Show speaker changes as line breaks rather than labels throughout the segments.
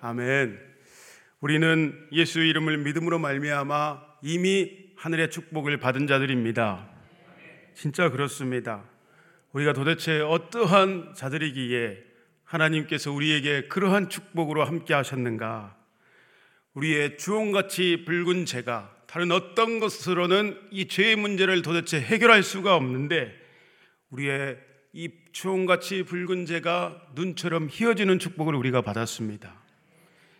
아멘. 우리는 예수 이름을 믿음으로 말미암아 이미 하늘의 축복을 받은 자들입니다. 진짜 그렇습니다. 우리가 도대체 어떠한 자들이기에 하나님께서 우리에게 그러한 축복으로 함께 하셨는가? 우리의 주홍같이 붉은 죄가 다른 어떤 것으로는 이 죄의 문제를 도대체 해결할 수가 없는데 우리의 이 주홍같이 붉은 죄가 눈처럼 희어지는 축복을 우리가 받았습니다.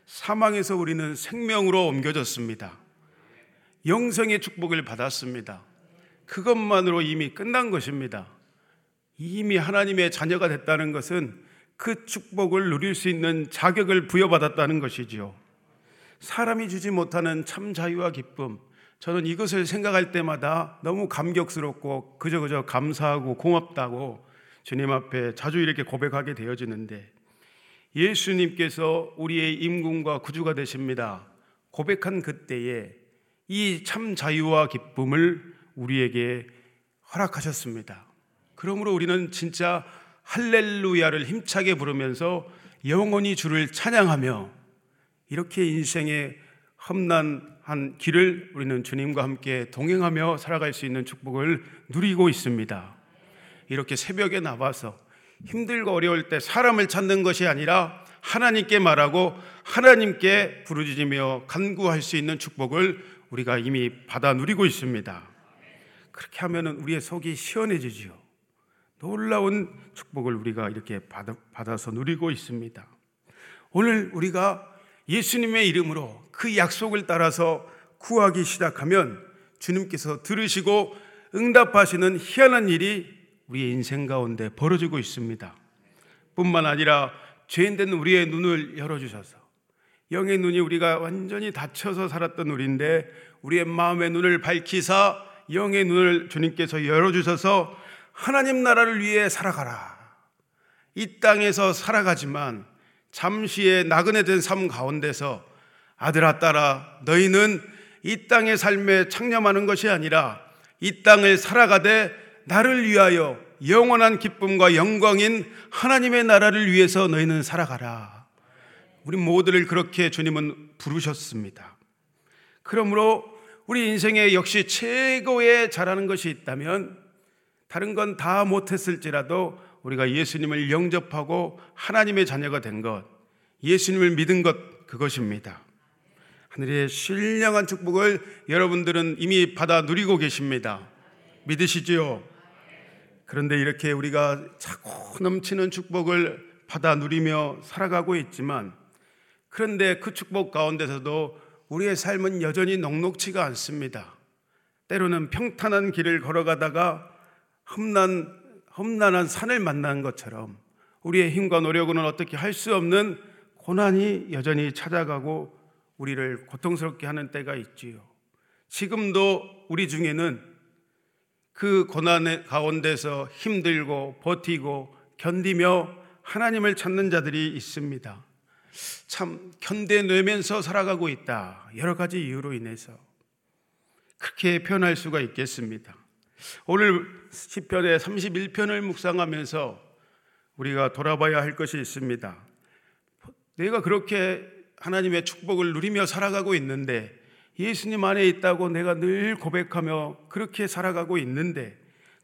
사망에서 우리는 생명으로 옮겨졌습니다. 영생의 축복을 받았습니다. 그것만으로 이미 끝난 것입니다. 이미 하나님의 자녀가 됐다는 것은 그 축복을 누릴 수 있는 자격을 부여받았다는 것이지요. 사람이 주지 못하는 참 자유와 기쁨. 저는 이것을 생각할 때마다 너무 감격스럽고 그저 그저 감사하고 고맙다고 주님 앞에 자주 이렇게 고백하게 되어지는데 예수님께서 우리의 임금과 구주가 되십니다. 고백한 그때에 이 참 자유와 기쁨을 우리에게 허락하셨습니다. 그러므로 우리는 진짜 할렐루야를 힘차게 부르면서 영원히 주를 찬양하며 이렇게 인생의 험난한 길을 우리는 주님과 함께 동행하며 살아갈 수 있는 축복을 누리고 있습니다. 이렇게 새벽에 나와서 힘들고 어려울 때 사람을 찾는 것이 아니라 하나님께 말하고 하나님께 부르짖으며 간구할 수 있는 축복을 우리가 이미 받아 누리고 있습니다. 그렇게 하면 우리의 속이 시원해지지요. 놀라운 축복을 우리가 이렇게 받아서 누리고 있습니다. 오늘 우리가 예수님의 이름으로 그 약속을 따라서 구하기 시작하면 주님께서 들으시고 응답하시는 희한한 일이 우리의 인생 가운데 벌어지고 있습니다. 뿐만 아니라 죄인된 우리의 눈을 열어주셔서 영의 눈이 우리가 완전히 닫혀서 살았던 우리인데 우리의 마음의 눈을 밝히사 영의 눈을 주님께서 열어주셔서 하나님 나라를 위해 살아가라. 이 땅에서 살아가지만 잠시의 나그네 된 삶 가운데서 아들아 딸아 너희는 이 땅의 삶에 창념하는 것이 아니라 이 땅을 살아가되 나를 위하여 영원한 기쁨과 영광인 하나님의 나라를 위해서 너희는 살아가라. 우리 모두를 그렇게 주님은 부르셨습니다. 그러므로 우리 인생에 역시 최고의 잘하는 것이 있다면 다른 건 다 못했을지라도 우리가 예수님을 영접하고 하나님의 자녀가 된 것, 예수님을 믿은 것, 그것입니다. 하늘의 신령한 축복을 여러분들은 이미 받아 누리고 계십니다. 믿으시지요? 그런데 이렇게 우리가 차고 넘치는 축복을 받아 누리며 살아가고 있지만 그런데 그 축복 가운데서도 우리의 삶은 여전히 녹록치가 않습니다. 때로는 평탄한 길을 걸어가다가 험난, 험난한 산을 만난 것처럼 우리의 힘과 노력으로는 어떻게 할 수 없는 고난이 여전히 찾아가고 우리를 고통스럽게 하는 때가 있지요. 지금도 우리 중에는 그 고난의 가운데서 힘들고 버티고 견디며 하나님을 찾는 자들이 있습니다. 참 견뎌내면서 살아가고 있다. 여러 가지 이유로 인해서 그렇게 표현할 수가 있겠습니다. 오늘 시편의 31편을 묵상하면서 우리가 돌아봐야 할 것이 있습니다. 내가 그렇게 하나님의 축복을 누리며 살아가고 있는데 예수님 안에 있다고 내가 늘 고백하며 그렇게 살아가고 있는데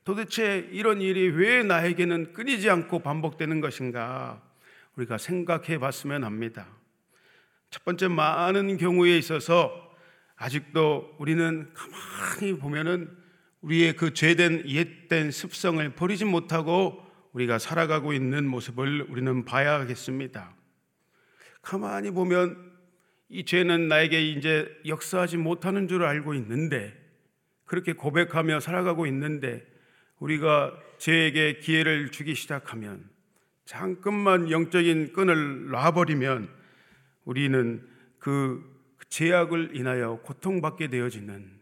도대체 이런 일이 왜 나에게는 끊이지 않고 반복되는 것인가 우리가 생각해 봤으면 합니다. 첫 번째 많은 경우에 있어서 아직도 우리는 가만히 보면은 우리의 그 죄된 옛된 습성을 버리지 못하고 우리가 살아가고 있는 모습을 우리는 봐야겠습니다. 가만히 보면 이 죄는 나에게 이제 역사하지 못하는 줄 알고 있는데 그렇게 고백하며 살아가고 있는데 우리가 죄에게 기회를 주기 시작하면 잠깐만 영적인 끈을 놔버리면 우리는 그 제약을 인하여 고통받게 되어지는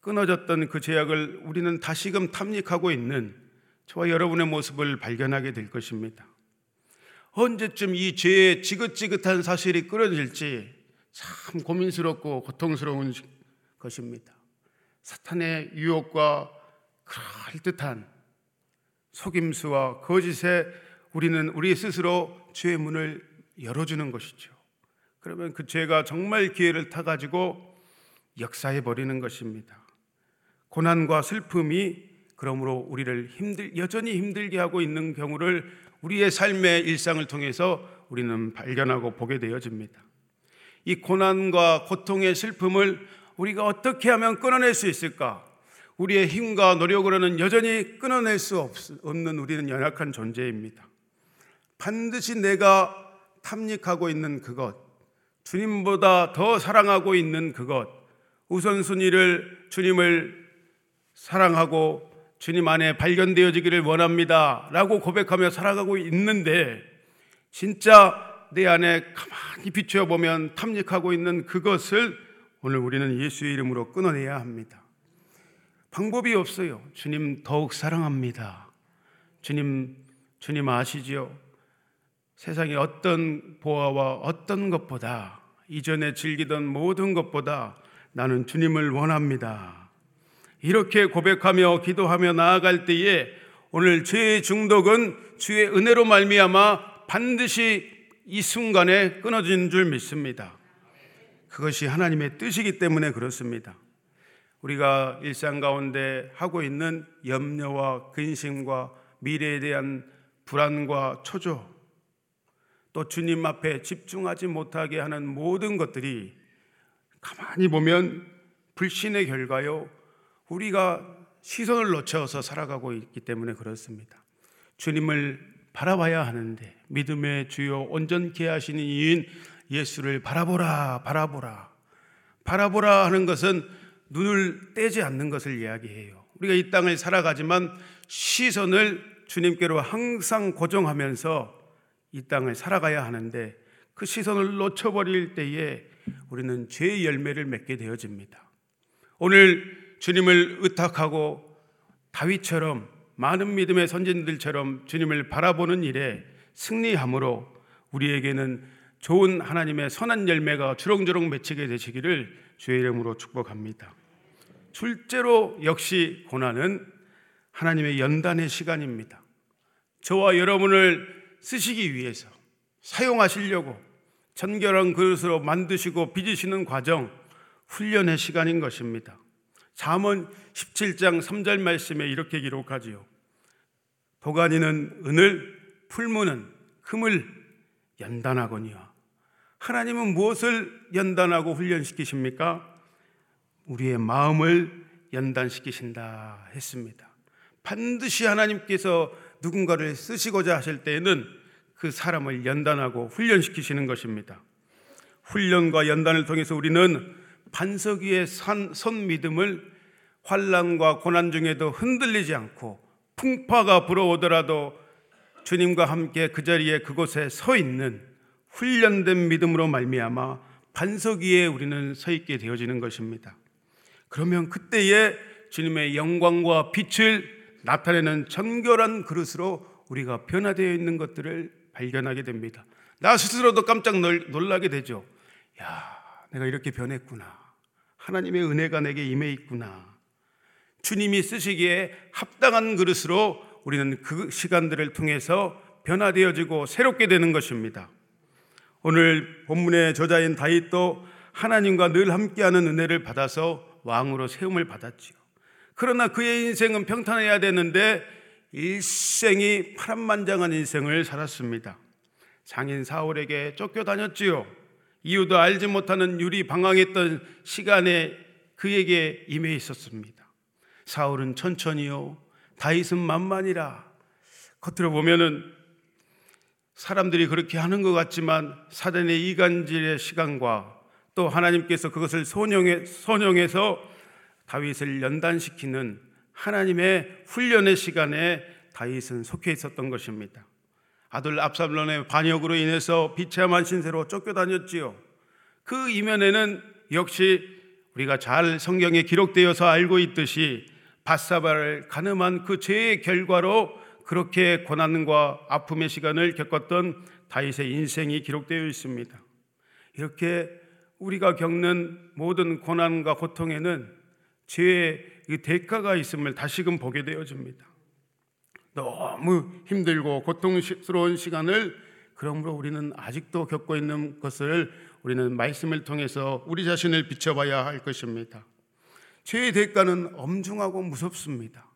끊어졌던 그 제약을 우리는 다시금 탐닉하고 있는 저와 여러분의 모습을 발견하게 될 것입니다. 언제쯤 이 죄의 지긋지긋한 사실이 끊어질지 참 고민스럽고 고통스러운 것입니다. 사탄의 유혹과 그럴듯한 속임수와 거짓에 우리는 우리 스스로 죄의 문을 열어주는 것이죠. 그러면 그 죄가 정말 기회를 타가지고 역사해 버리는 것입니다. 고난과 슬픔이 그러므로 우리를 힘들 여전히 힘들게 하고 있는 경우를 우리의 삶의 일상을 통해서 우리는 발견하고 보게 되어집니다. 이 고난과 고통의 슬픔을 우리가 어떻게 하면 끊어낼 수 있을까? 우리의 힘과 노력으로는 여전히 끊어낼 수 없는 우리는 연약한 존재입니다. 반드시 내가 탐닉하고 있는 그것, 주님보다 더 사랑하고 있는 그것, 우선순위를 주님을 사랑하고 주님 안에 발견되어지기를 원합니다. 라고 고백하며 살아가고 있는데, 진짜 내 안에 가만히 비춰보면 탐닉하고 있는 그것을 오늘 우리는 예수의 이름으로 끊어내야 합니다. 방법이 없어요. 주님 더욱 사랑합니다. 주님, 주님 아시지요? 세상의 어떤 보아와 어떤 것보다 이전에 즐기던 모든 것보다 나는 주님을 원합니다. 이렇게 고백하며 기도하며 나아갈 때에 오늘 죄의 중독은 주의 은혜로 말미암아 반드시 이 순간에 끊어진 줄 믿습니다. 그것이 하나님의 뜻이기 때문에 그렇습니다. 우리가 일상 가운데 하고 있는 염려와 근심과 미래에 대한 불안과 초조, 또 주님 앞에 집중하지 못하게 하는 모든 것들이 가만히 보면 불신의 결과요. 우리가 시선을 놓쳐서 살아가고 있기 때문에 그렇습니다. 주님을 바라봐야 하는데 믿음의 주요 온전케 하시는 이인 예수를 바라보라 바라보라 바라보라 하는 것은 눈을 떼지 않는 것을 이야기해요. 우리가 이 땅을 살아가지만 시선을 주님께로 항상 고정하면서 이 땅을 살아가야 하는데 그 시선을 놓쳐버릴 때에 우리는 죄의 열매를 맺게 되어집니다. 오늘 주님을 의탁하고 다윗처럼 많은 믿음의 선진들처럼 주님을 바라보는 일에 승리함으로 우리에게는 좋은 하나님의 선한 열매가 주렁주렁 맺히게 되시기를 주의 이름으로 축복합니다. 둘째로 역시 고난은 하나님의 연단의 시간입니다. 저와 여러분을 쓰시기 위해서 사용하시려고 전결한 그릇으로 만드시고 빚으시는 과정, 훈련의 시간인 것입니다. 잠언 17장 3절 말씀에 이렇게 기록하지요. 도가니는 은을, 풀무는 금을 연단하거니와 하나님은 무엇을 연단하고 훈련시키십니까? 우리의 마음을 연단시키신다 했습니다. 반드시 하나님께서 누군가를 쓰시고자 하실 때에는 그 사람을 연단하고 훈련시키시는 것입니다. 훈련과 연단을 통해서 우리는 반석 위의 선, 선 믿음을 환란과 고난 중에도 흔들리지 않고 풍파가 불어오더라도 주님과 함께 그 자리에 그곳에 서 있는 훈련된 믿음으로 말미암아 반석 위에 우리는 서 있게 되어지는 것입니다. 그러면 그때에 주님의 영광과 빛을 나타내는 정결한 그릇으로 우리가 변화되어 있는 것들을 발견하게 됩니다. 나 스스로도 깜짝 놀라게 되죠. 야, 내가 이렇게 변했구나. 하나님의 은혜가 내게 임해 있구나. 주님이 쓰시기에 합당한 그릇으로 우리는 그 시간들을 통해서 변화되어지고 새롭게 되는 것입니다. 오늘 본문의 저자인 다윗도 하나님과 늘 함께하는 은혜를 받아서 왕으로 세움을 받았지요. 그러나 그의 인생은 평탄해야 되는데 일생이 파란만장한 인생을 살았습니다. 장인 사울에게 쫓겨다녔지요. 이유도 알지 못하는 유리 방황했던 시간에 그에게 임해 있었습니다. 사울은 천천히요. 다윗은 만만이라. 겉으로 보면은 사람들이 그렇게 하는 것 같지만 사단의 이간질의 시간과 또 하나님께서 그것을 선용해, 선용해서 다윗을 연단시키는 하나님의 훈련의 시간에 다윗은 속해 있었던 것입니다. 아들 압살론의 반역으로 인해서 비참한 신세로 쫓겨다녔지요. 그 이면에는 역시 우리가 잘 성경에 기록되어서 알고 있듯이 바사바를 가늠한 그 죄의 결과로 그렇게 고난과 아픔의 시간을 겪었던 다윗의 인생이 기록되어 있습니다. 이렇게 우리가 겪는 모든 고난과 고통에는 죄의 대가가 있음을 다시금 보게 되어집니다. 너무 힘들고 고통스러운 시간을 그러므로 우리는 아직도 겪고 있는 것을 우리는 말씀을 통해서 우리 자신을 비춰봐야 할 것입니다. 죄의 대가는 엄중하고 무섭습니다.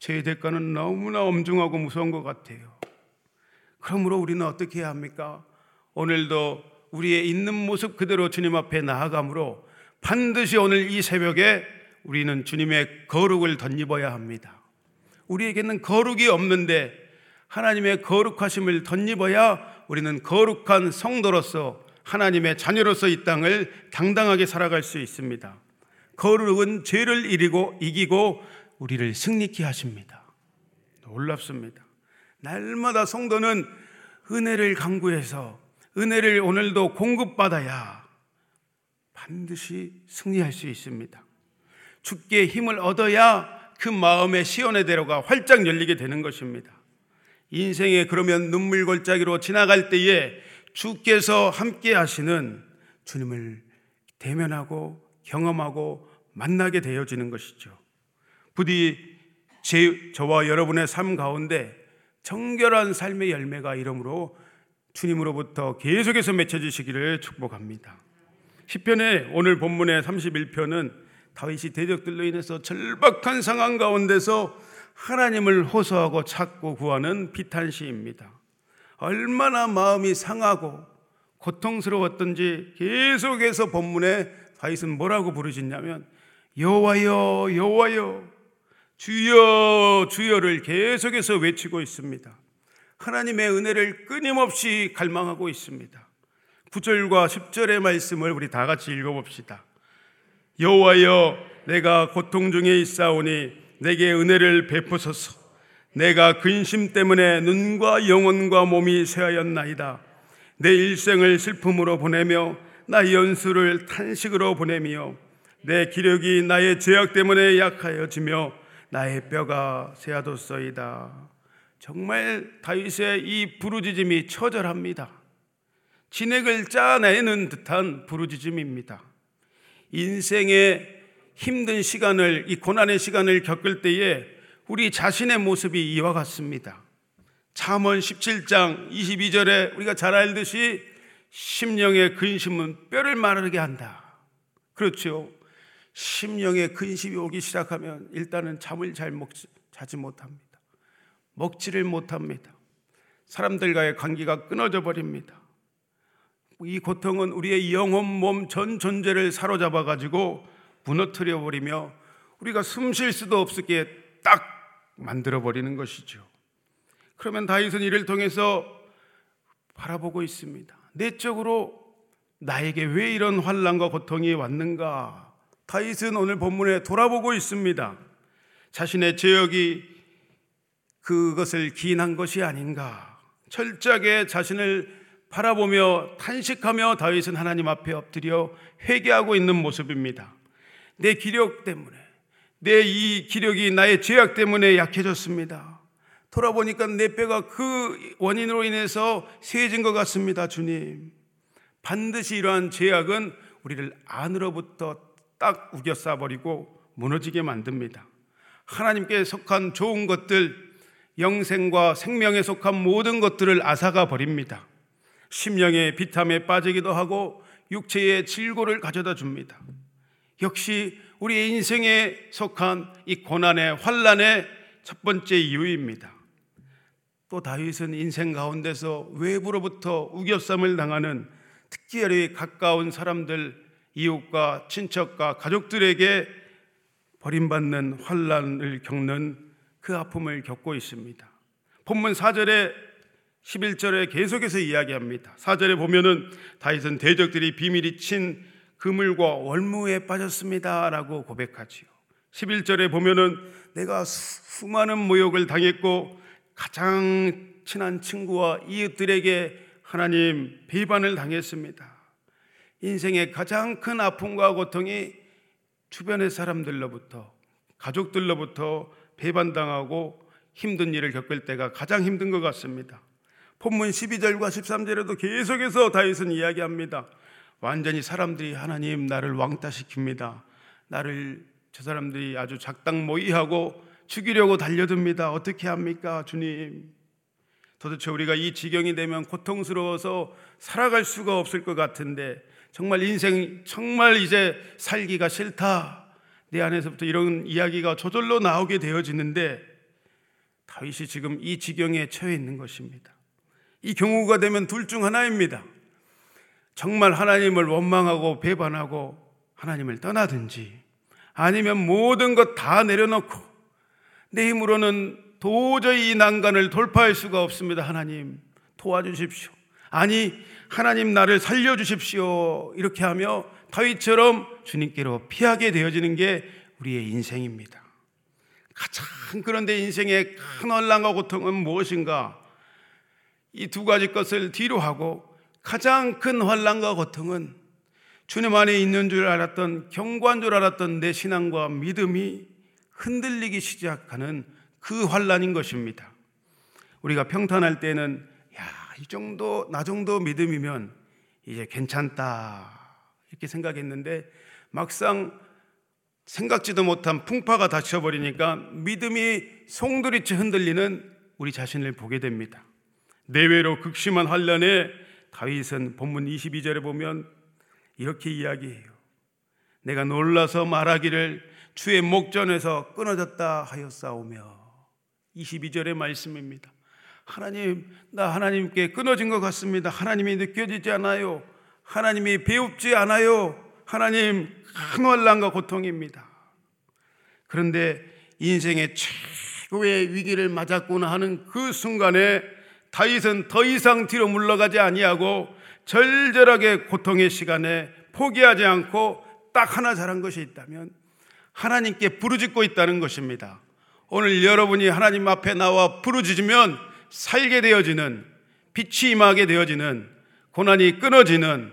죄의 대가는 너무나 엄중하고 무서운 것 같아요. 그러므로 우리는 어떻게 해야 합니까? 오늘도 우리의 있는 모습 그대로 주님 앞에 나아가므로 반드시 오늘 이 새벽에 우리는 주님의 거룩을 덧입어야 합니다. 우리에게는 거룩이 없는데 하나님의 거룩하심을 덧입어야 우리는 거룩한 성도로서 하나님의 자녀로서 이 땅을 당당하게 살아갈 수 있습니다. 거룩은 죄를 이기고 이기고 우리를 승리케 하십니다. 놀랍습니다. 날마다 성도는 은혜를 강구해서 은혜를 오늘도 공급받아야 반드시 승리할 수 있습니다. 주께 힘을 얻어야 그 마음의 시온의 대로가 활짝 열리게 되는 것입니다. 인생에 그러면 눈물 골짜기로 지나갈 때에 주께서 함께 하시는 주님을 대면하고 경험하고 만나게 되어지는 것이죠. 부디 제, 저와 여러분의 삶 가운데 정결한 삶의 열매가 이름으로 주님으로부터 계속해서 맺혀지시기를 축복합니다. 시편의 오늘 본문의 31편은 다윗이 대적들로 인해서 절박한 상황 가운데서 하나님을 호소하고 찾고 구하는 비탄시입니다. 얼마나 마음이 상하고 고통스러웠던지 계속해서 본문에 다윗은 뭐라고 부르짖냐면 여호와여 여호와여 주여 주여를 계속해서 외치고 있습니다. 하나님의 은혜를 끊임없이 갈망하고 있습니다. 9절과 10절의 말씀을 우리 다 같이 읽어 봅시다. 여호와여 내가 고통 중에 있사오니 내게 은혜를 베푸소서. 내가 근심 때문에 눈과 영혼과 몸이 쇠하였나이다. 내 일생을 슬픔으로 보내며 나 연수를 탄식으로 보내며 내 기력이 나의 죄악 때문에 약하여지며 나의 뼈가 쇠하도소이다. 정말 다윗의 이 부르짖음이 처절합니다. 진액을 짜내는 듯한 부르짖음입니다. 인생의 힘든 시간을 이 고난의 시간을 겪을 때에 우리 자신의 모습이 이와 같습니다. 잠언 17장 22절에 우리가 잘 알듯이 심령의 근심은 뼈를 마르게 한다. 그렇죠. 심령의 근심이 오기 시작하면 일단은 잠을 잘 먹지, 자지 못합니다. 먹지를 못합니다. 사람들과의 관계가 끊어져 버립니다. 이 고통은 우리의 영혼, 몸 전 존재를 사로잡아 가지고 무너뜨려 버리며 우리가 숨 쉴 수도 없게 딱 만들어 버리는 것이죠. 그러면 다윗은 이를 통해서 바라보고 있습니다. 내적으로 나에게 왜 이런 환란과 고통이 왔는가? 다윗은 오늘 본문에 돌아보고 있습니다. 자신의 죄악이 그것을 기인한 것이 아닌가. 철저하게 자신을 바라보며 탄식하며 다윗은 하나님 앞에 엎드려 회개하고 있는 모습입니다. 내 기력 때문에, 내 이 기력이 나의 죄악 때문에 약해졌습니다. 돌아보니까 내 뼈가 그 원인으로 인해서 세진 것 같습니다, 주님. 반드시 이러한 죄악은 우리를 안으로부터 딱 우겨 싸버리고 무너지게 만듭니다. 하나님께 속한 좋은 것들, 영생과 생명에 속한 모든 것들을 앗아가 버립니다. 심령의 비탐에 빠지기도 하고 육체의 질고를 가져다 줍니다. 역시 우리 인생에 속한 이 고난의 환란의 첫 번째 이유입니다. 또 다윗은 인생 가운데서 외부로부터 우겨쌈을 당하는 특별히 가까운 사람들 이웃과 친척과 가족들에게 버림받는 환란을 겪는 그 아픔을 겪고 있습니다. 본문 4절에 11절에 계속해서 이야기합니다. 4절에 보면은 다윗은 대적들이 비밀이 친 그물과 월무에 빠졌습니다라고 고백하지요. 11절에 보면은 내가 수많은 모욕을 당했고 가장 친한 친구와 이웃들에게 하나님 비반을 당했습니다. 인생의 가장 큰 아픔과 고통이 주변의 사람들로부터 가족들로부터 배반당하고 힘든 일을 겪을 때가 가장 힘든 것 같습니다. 본문 12절과 13절에도 계속해서 다윗은 이야기합니다. 완전히 사람들이 하나님 나를 왕따시킵니다. 나를 저 사람들이 아주 작당 모의하고 죽이려고 달려듭니다. 어떻게 합니까, 주님? 도대체 우리가 이 지경이 되면 고통스러워서 살아갈 수가 없을 것 같은데 정말 인생 정말 이제 살기가 싫다. 내 안에서부터 이런 이야기가 저절로 나오게 되어지는데 다윗이 지금 이 지경에 처해 있는 것입니다. 이 경우가 되면 둘 중 하나입니다. 정말 하나님을 원망하고 배반하고 하나님을 떠나든지 아니면 모든 것 다 내려놓고 내 힘으로는 도저히 이 난간을 돌파할 수가 없습니다. 하나님 도와주십시오. 아니 하나님 나를 살려주십시오. 이렇게 하며 다윗처럼 주님께로 피하게 되어지는 게 우리의 인생입니다. 가장 그런데 인생의 큰 혼란과 고통은 무엇인가? 이 두 가지 것을 뒤로 하고 가장 큰 환란과 고통은 주님 안에 있는 줄 알았던 경관 줄 알았던 내 신앙과 믿음이 흔들리기 시작하는 그 환란인 것입니다. 우리가 평탄할 때는 야, 이 정도 나 정도 믿음이면 이제 괜찮다. 이렇게 생각했는데 막상 생각지도 못한 풍파가 닥쳐 버리니까 믿음이 송두리째 흔들리는 우리 자신을 보게 됩니다. 내외로 극심한 환란에 다윗은 본문 22절에 보면 이렇게 이야기해요. 내가 놀라서 말하기를 주의 목전에서 끊어졌다 하였사오며 22절의 말씀입니다. 하나님, 나 하나님께 끊어진 것 같습니다. 하나님이 느껴지지 않아요. 하나님이 배웁지 않아요. 하나님 큰 환란과 고통입니다. 그런데 인생의 최고의 위기를 맞았구나 하는 그 순간에 다윗은 더 이상 뒤로 물러가지 아니하고 절절하게 고통의 시간에 포기하지 않고 딱 하나 잘한 것이 있다면 하나님께 부르짖고 있다는 것입니다. 오늘 여러분이 하나님 앞에 나와 부르짖으면 살게 되어지는 빛이 임하게 되어지는 고난이 끊어지는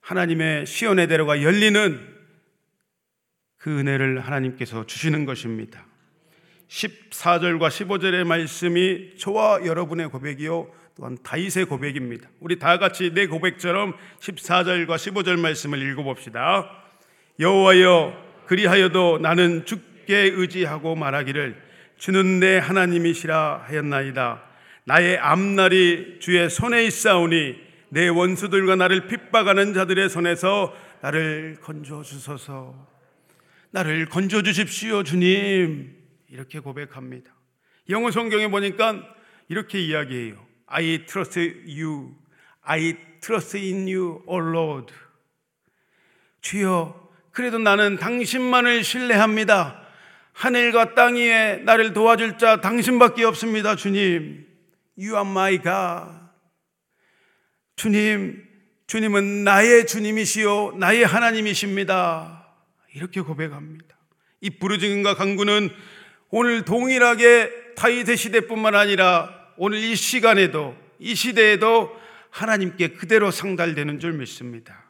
하나님의 시온의 대로가 열리는 그 은혜를 하나님께서 주시는 것입니다. 14절과 15절의 말씀이 저와 여러분의 고백이요 또한 다윗의 고백입니다. 우리 다 같이 내 고백처럼 14절과 15절 말씀을 읽어 봅시다. 여호와여 그리하여도 나는 주께 의지하고 말하기를 주는 내 하나님이시라 하였나이다. 나의 앞날이 주의 손에 있사오니 내 원수들과 나를 핍박하는 자들의 손에서 나를 건져 주소서. 나를 건져 주십시오, 주님. 이렇게 고백합니다. 영어 성경에 보니까 이렇게 이야기해요. I trust you. I trust in you, O Lord. 주여, 그래도 나는 당신만을 신뢰합니다. 하늘과 땅 위에 나를 도와줄 자 당신밖에 없습니다, 주님. You are my God. 주님, 주님은 나의 주님이시요, 나의 하나님이십니다. 이렇게 고백합니다. 이 부르짖음과 강구는 오늘 동일하게 다윗의 시대뿐만 아니라 오늘 이 시간에도 이 시대에도 하나님께 그대로 상달되는 줄 믿습니다.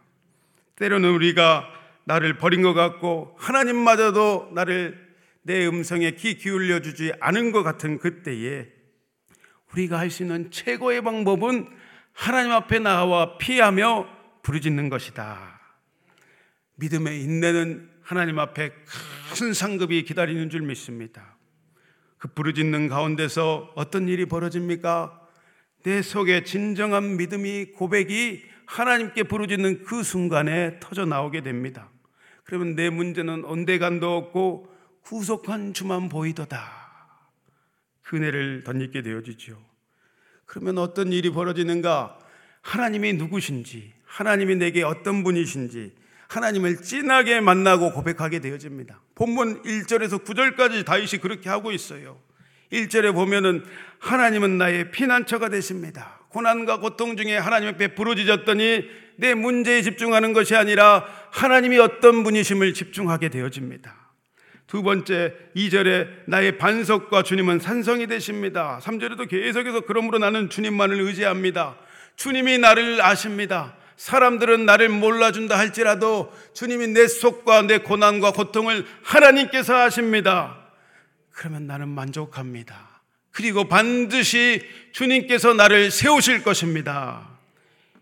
때로는 우리가 나를 버린 것 같고 하나님마저도 나를 내 음성에 귀 기울여 주지 않은 것 같은 그때에 우리가 할 수 있는 최고의 방법은 하나님 앞에 나와 피하며 부르짖는 것이다. 믿음의 인내는 하나님 앞에 큰 상급이 기다리는 줄 믿습니다. 그 부르짖는 가운데서 어떤 일이 벌어집니까? 내 속에 진정한 믿음이 고백이 하나님께 부르짖는 그 순간에 터져 나오게 됩니다. 그러면 내 문제는 온데간도 없고 구속한 주만 보이도다. 그네를 덧입게 되어지죠. 그러면 어떤 일이 벌어지는가? 하나님이 누구신지, 하나님이 내게 어떤 분이신지, 하나님을 진하게 만나고 고백하게 되어집니다. 본문 1절에서 9절까지 다윗이 그렇게 하고 있어요. 1절에 보면은 하나님은 나의 피난처가 되십니다. 고난과 고통 중에 하나님 앞에 부르짖었더니 내 문제에 집중하는 것이 아니라 하나님이 어떤 분이심을 집중하게 되어집니다. 두 번째, 2절에 나의 반석과 주님은 산성이 되십니다. 3절에도 계속해서 그러므로 나는 주님만을 의지합니다. 주님이 나를 아십니다. 사람들은 나를 몰라준다 할지라도 주님이 내 속과 내 고난과 고통을 하나님께서 아십니다. 그러면 나는 만족합니다. 그리고 반드시 주님께서 나를 세우실 것입니다.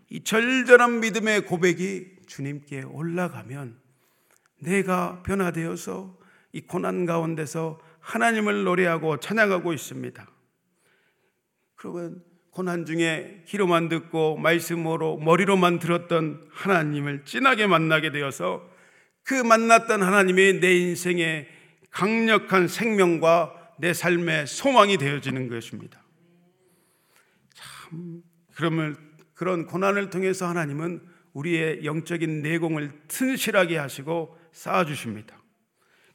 이 절절한 믿음의 고백이 주님께 올라가면 내가 변화되어서 이 고난 가운데서 하나님을 노래하고 찬양하고 있습니다. 그러면 고난 중에 귀로만 듣고 말씀으로 머리로만 들었던 하나님을 진하게 만나게 되어서 그 만났던 하나님이 내 인생의 강력한 생명과 내 삶의 소망이 되어지는 것입니다. 참 그러면 그런 고난을 통해서 하나님은 우리의 영적인 내공을 튼실하게 하시고 쌓아 주십니다.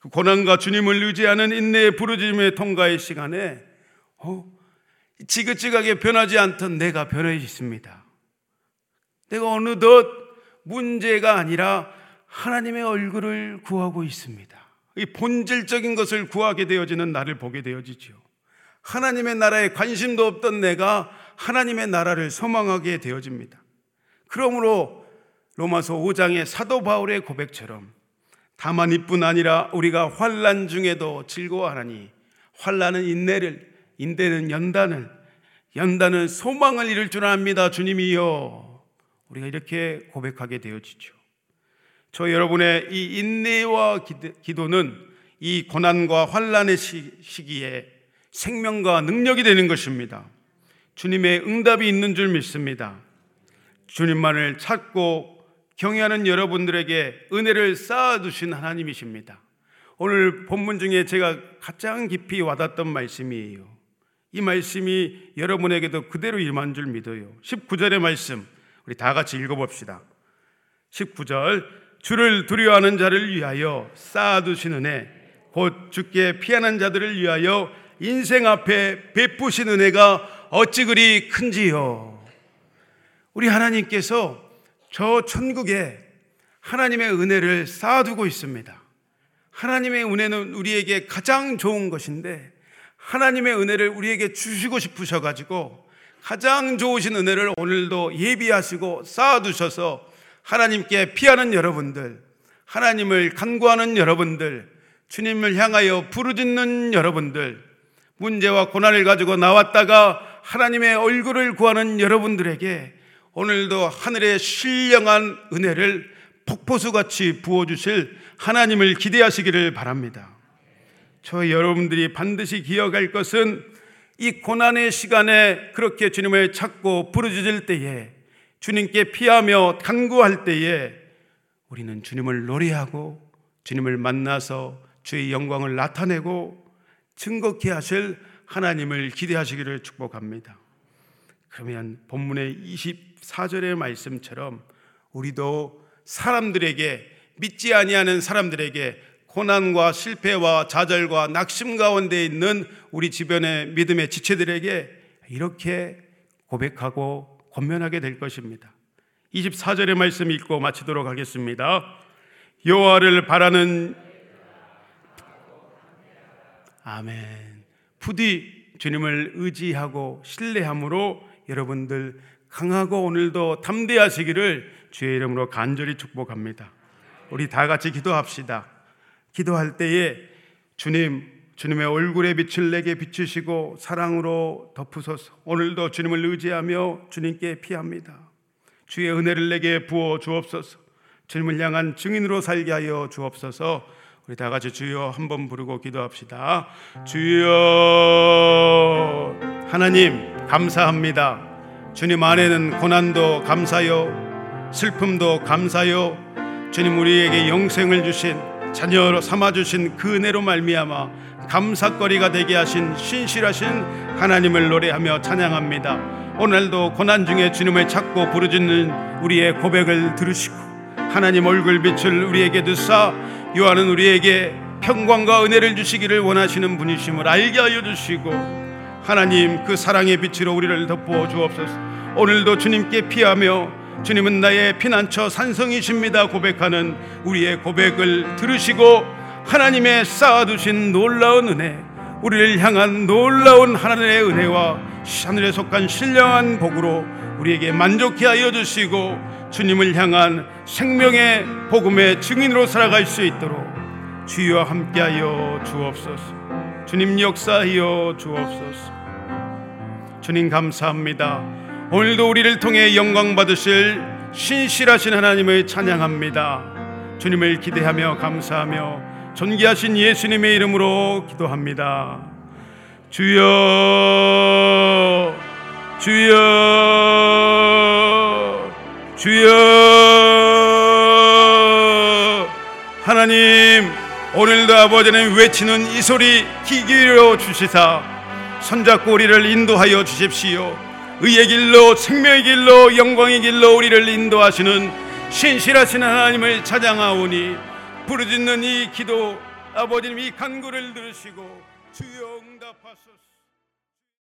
그 고난과 주님을 의지하는 인내의 부르짖음의 통과의 시간에 어, 지긋지긋하게 변하지 않던 내가 변해있습니다. 내가 어느덧 문제가 아니라 하나님의 얼굴을 구하고 있습니다. 이 본질적인 것을 구하게 되어지는 나를 보게 되어지죠. 하나님의 나라에 관심도 없던 내가 하나님의 나라를 소망하게 되어집니다. 그러므로 로마서 5장의 사도 바울의 고백처럼 다만 이뿐 아니라 우리가 환란 중에도 즐거워하나니 환란은 인내를 인대는 연단을, 연단은 소망을 이룰 줄 압니다. 주님이요. 우리가 이렇게 고백하게 되어지죠. 저 여러분의 이 인내와 기도는 이 고난과 환란의 시기에 생명과 능력이 되는 것입니다. 주님의 응답이 있는 줄 믿습니다. 주님만을 찾고 경외하는 여러분들에게 은혜를 쌓아두신 하나님이십니다. 오늘 본문 중에 제가 가장 깊이 와닿던 말씀이에요. 이 말씀이 여러분에게도 그대로 임한 줄 믿어요. 19절의 말씀 우리 다 같이 읽어봅시다. 19절 주를 두려워하는 자를 위하여 쌓아두신 은혜 곧 주께 피하는 자들을 위하여 인생 앞에 베푸신 은혜가 어찌 그리 큰지요. 우리 하나님께서 저 천국에 하나님의 은혜를 쌓아두고 있습니다. 하나님의 은혜는 우리에게 가장 좋은 것인데 하나님의 은혜를 우리에게 주시고 싶으셔가지고 가장 좋으신 은혜를 오늘도 예비하시고 쌓아두셔서 하나님께 피하는 여러분들, 하나님을 간구하는 여러분들, 주님을 향하여 부르짖는 여러분들, 문제와 고난을 가지고 나왔다가 하나님의 얼굴을 구하는 여러분들에게 오늘도 하늘의 신령한 은혜를 폭포수같이 부어주실 하나님을 기대하시기를 바랍니다. 저 여러분들이 반드시 기억할 것은 이 고난의 시간에 그렇게 주님을 찾고 부르짖을 때에 주님께 피하며 간구할 때에 우리는 주님을 노래하고 주님을 만나서 주의 영광을 나타내고 증거케 하실 하나님을 기대하시기를 축복합니다. 그러면 본문의 24절의 말씀처럼 우리도 사람들에게 믿지 아니하는 사람들에게 고난과 실패와 좌절과 낙심 가운데 있는 우리 주변의 믿음의 지체들에게 이렇게 고백하고 권면하게 될 것입니다. 24절의 말씀 읽고 마치도록 하겠습니다. 여호와를 바라는 아멘. 부디 주님을 의지하고 신뢰함으로 여러분들 강하고 오늘도 담대하시기를 주의 이름으로 간절히 축복합니다. 우리 다 같이 기도합시다. 기도할 때에 주님, 주님의 얼굴에 빛을 내게 비추시고 사랑으로 덮으소서. 오늘도 주님을 의지하며 주님께 피합니다. 주의 은혜를 내게 부어 주옵소서. 주님을 향한 증인으로 살게 하여 주옵소서. 우리 다 같이 주여 한번 부르고 기도합시다. 주여 하나님 감사합니다. 주님 안에는 고난도 감사요 슬픔도 감사요 주님 우리에게 영생을 주신 자녀로 삼아 주신 그 은혜로 말미암아 감사거리가 되게 하신 신실하신 하나님을 노래하며 찬양합니다. 오늘도 고난 중에 주님을 찾고 부르짖는 우리의 고백을 들으시고 하나님 얼굴 빛을 우리에게 드사 요한은 우리에게 평강과 은혜를 주시기를 원하시는 분이심을 알게 하여 주시고 하나님 그 사랑의 빛으로 우리를 덮어 주옵소서. 오늘도 주님께 피하며 주님은 나의 피난처 산성이십니다. 고백하는 우리의 고백을 들으시고 하나님의 쌓아두신 놀라운 은혜 우리를 향한 놀라운 하나님의 은혜와 하늘에 속한 신령한 복으로 우리에게 만족해 하여 주시고 주님을 향한 생명의 복음의 증인으로 살아갈 수 있도록 주여 함께하여 주옵소서. 주님 역사하여 주옵소서. 주님 감사합니다 오늘도 우리를 통해 영광 받으실 신실하신 하나님을 찬양합니다. 주님을 기대하며 감사하며 존귀하신 예수님의 이름으로 기도합니다. 주여 주여 주여 하나님 오늘도 아버지는 외치는 이 소리 기기로 주시사 손잡고 우리를 인도하여 주십시오 의의 길로 생명의 길로 영광의 길로 우리를 인도하시는 신실하신 하나님을 찬양하오니 부르짖는 이 기도 아버지님 이 간구를 들으시고 주여 응답하소서